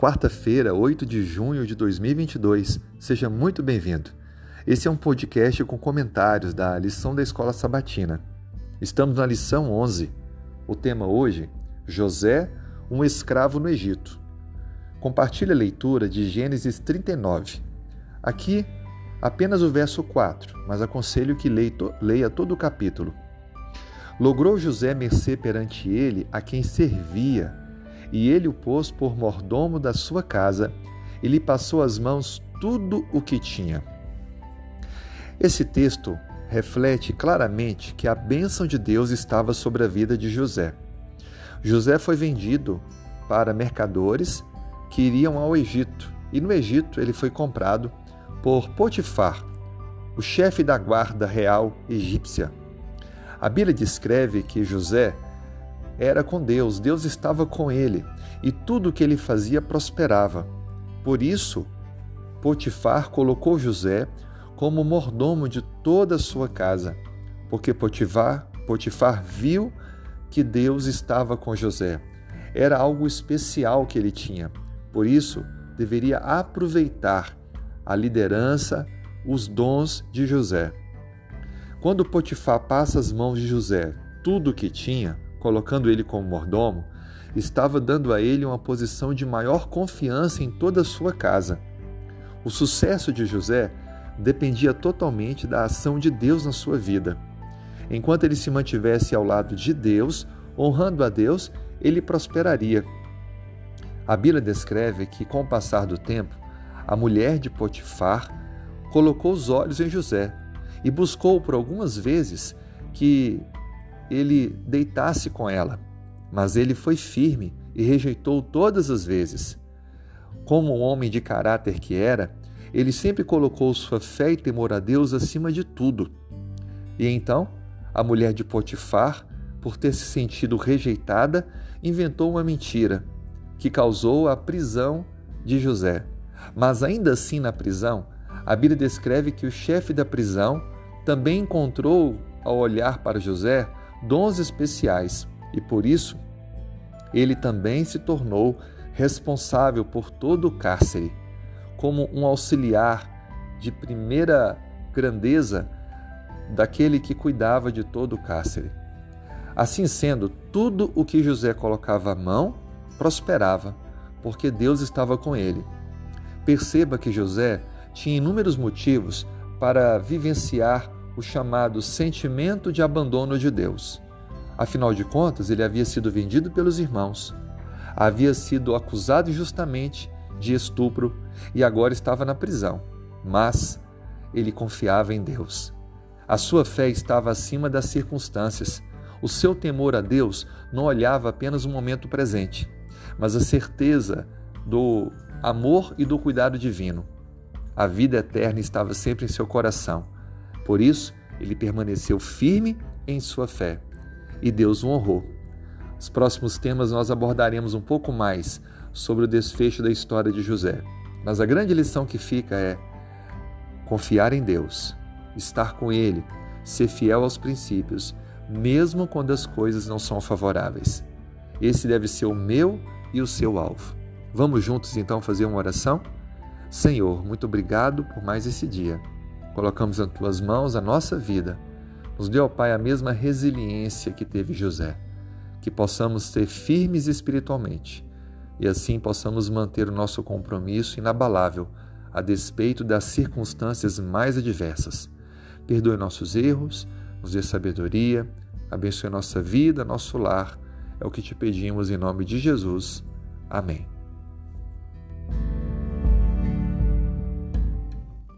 Quarta-feira, 8 de junho de 2022. Seja muito bem-vindo. Esse é um podcast com comentários da lição da Escola Sabatina. Estamos na lição 11. O tema hoje: José, um escravo no Egito. Compartilhe a leitura de Gênesis 39. Aqui, apenas o verso 4, mas aconselho que leia todo o capítulo. Logrou José mercê perante ele a quem servia e ele o pôs por mordomo da sua casa e lhe passou às mãos tudo o que tinha. Esse texto reflete claramente que a bênção de Deus estava sobre a vida de José. José foi vendido para mercadores que iriam ao Egito, e no Egito ele foi comprado por Potifar, o chefe da guarda real egípcia. A Bíblia descreve que José era com Deus, Deus estava com ele e tudo o que ele fazia prosperava. Por isso, Potifar colocou José como mordomo de toda a sua casa, porque Potifar, Potifar viu que Deus estava com José. Era algo especial que ele tinha. Por isso, deveria aproveitar a liderança, os dons de José. Quando Potifar passa as mãos de José tudo o que tinha, colocando ele como mordomo, estava dando a ele uma posição de maior confiança em toda a sua casa. O sucesso de José dependia totalmente da ação de Deus na sua vida. Enquanto ele se mantivesse ao lado de Deus, honrando a Deus, ele prosperaria. A Bíblia descreve que, com o passar do tempo, a mulher de Potifar colocou os olhos em José e buscou por algumas vezes que ele deitasse com ela, mas ele foi firme e rejeitou todas as vezes. Como um homem de caráter que era, ele sempre colocou sua fé e temor a Deus acima de tudo. E então, a mulher de Potifar, por ter se sentido rejeitada, inventou uma mentira que causou a prisão de José. Mas ainda assim, na prisão, a Bíblia descreve que o chefe da prisão também encontrou, ao olhar para José, dons especiais e por isso ele também se tornou responsável por todo o cárcere, como um auxiliar de primeira grandeza daquele que cuidava de todo o cárcere. Assim sendo, tudo o que José colocava à mão prosperava, porque Deus estava com ele. Perceba que José tinha inúmeros motivos para vivenciar o chamado sentimento de abandono de Deus. Afinal de contas, ele havia sido vendido pelos irmãos, havia sido acusado injustamente de estupro e agora estava na prisão. Mas ele confiava em Deus. A sua fé estava acima das circunstâncias. O seu temor a Deus não olhava apenas o momento presente, mas a certeza do amor e do cuidado divino. A vida eterna estava sempre em seu coração. Por isso, ele permaneceu firme em sua fé e Deus o honrou. Nos próximos temas, nós abordaremos um pouco mais sobre o desfecho da história de José. Mas a grande lição que fica é confiar em Deus, estar com Ele, ser fiel aos princípios, mesmo quando as coisas não são favoráveis. Esse deve ser o meu e o seu alvo. Vamos juntos então fazer uma oração? Senhor, muito obrigado por mais esse dia. Colocamos nas tuas mãos a nossa vida. Nos dê, ó Pai, a mesma resiliência que teve José. Que possamos ser firmes espiritualmente e assim possamos manter o nosso compromisso inabalável a despeito das circunstâncias mais adversas. Perdoe nossos erros, nos dê sabedoria, abençoe nossa vida, nosso lar. É o que te pedimos em nome de Jesus. Amém.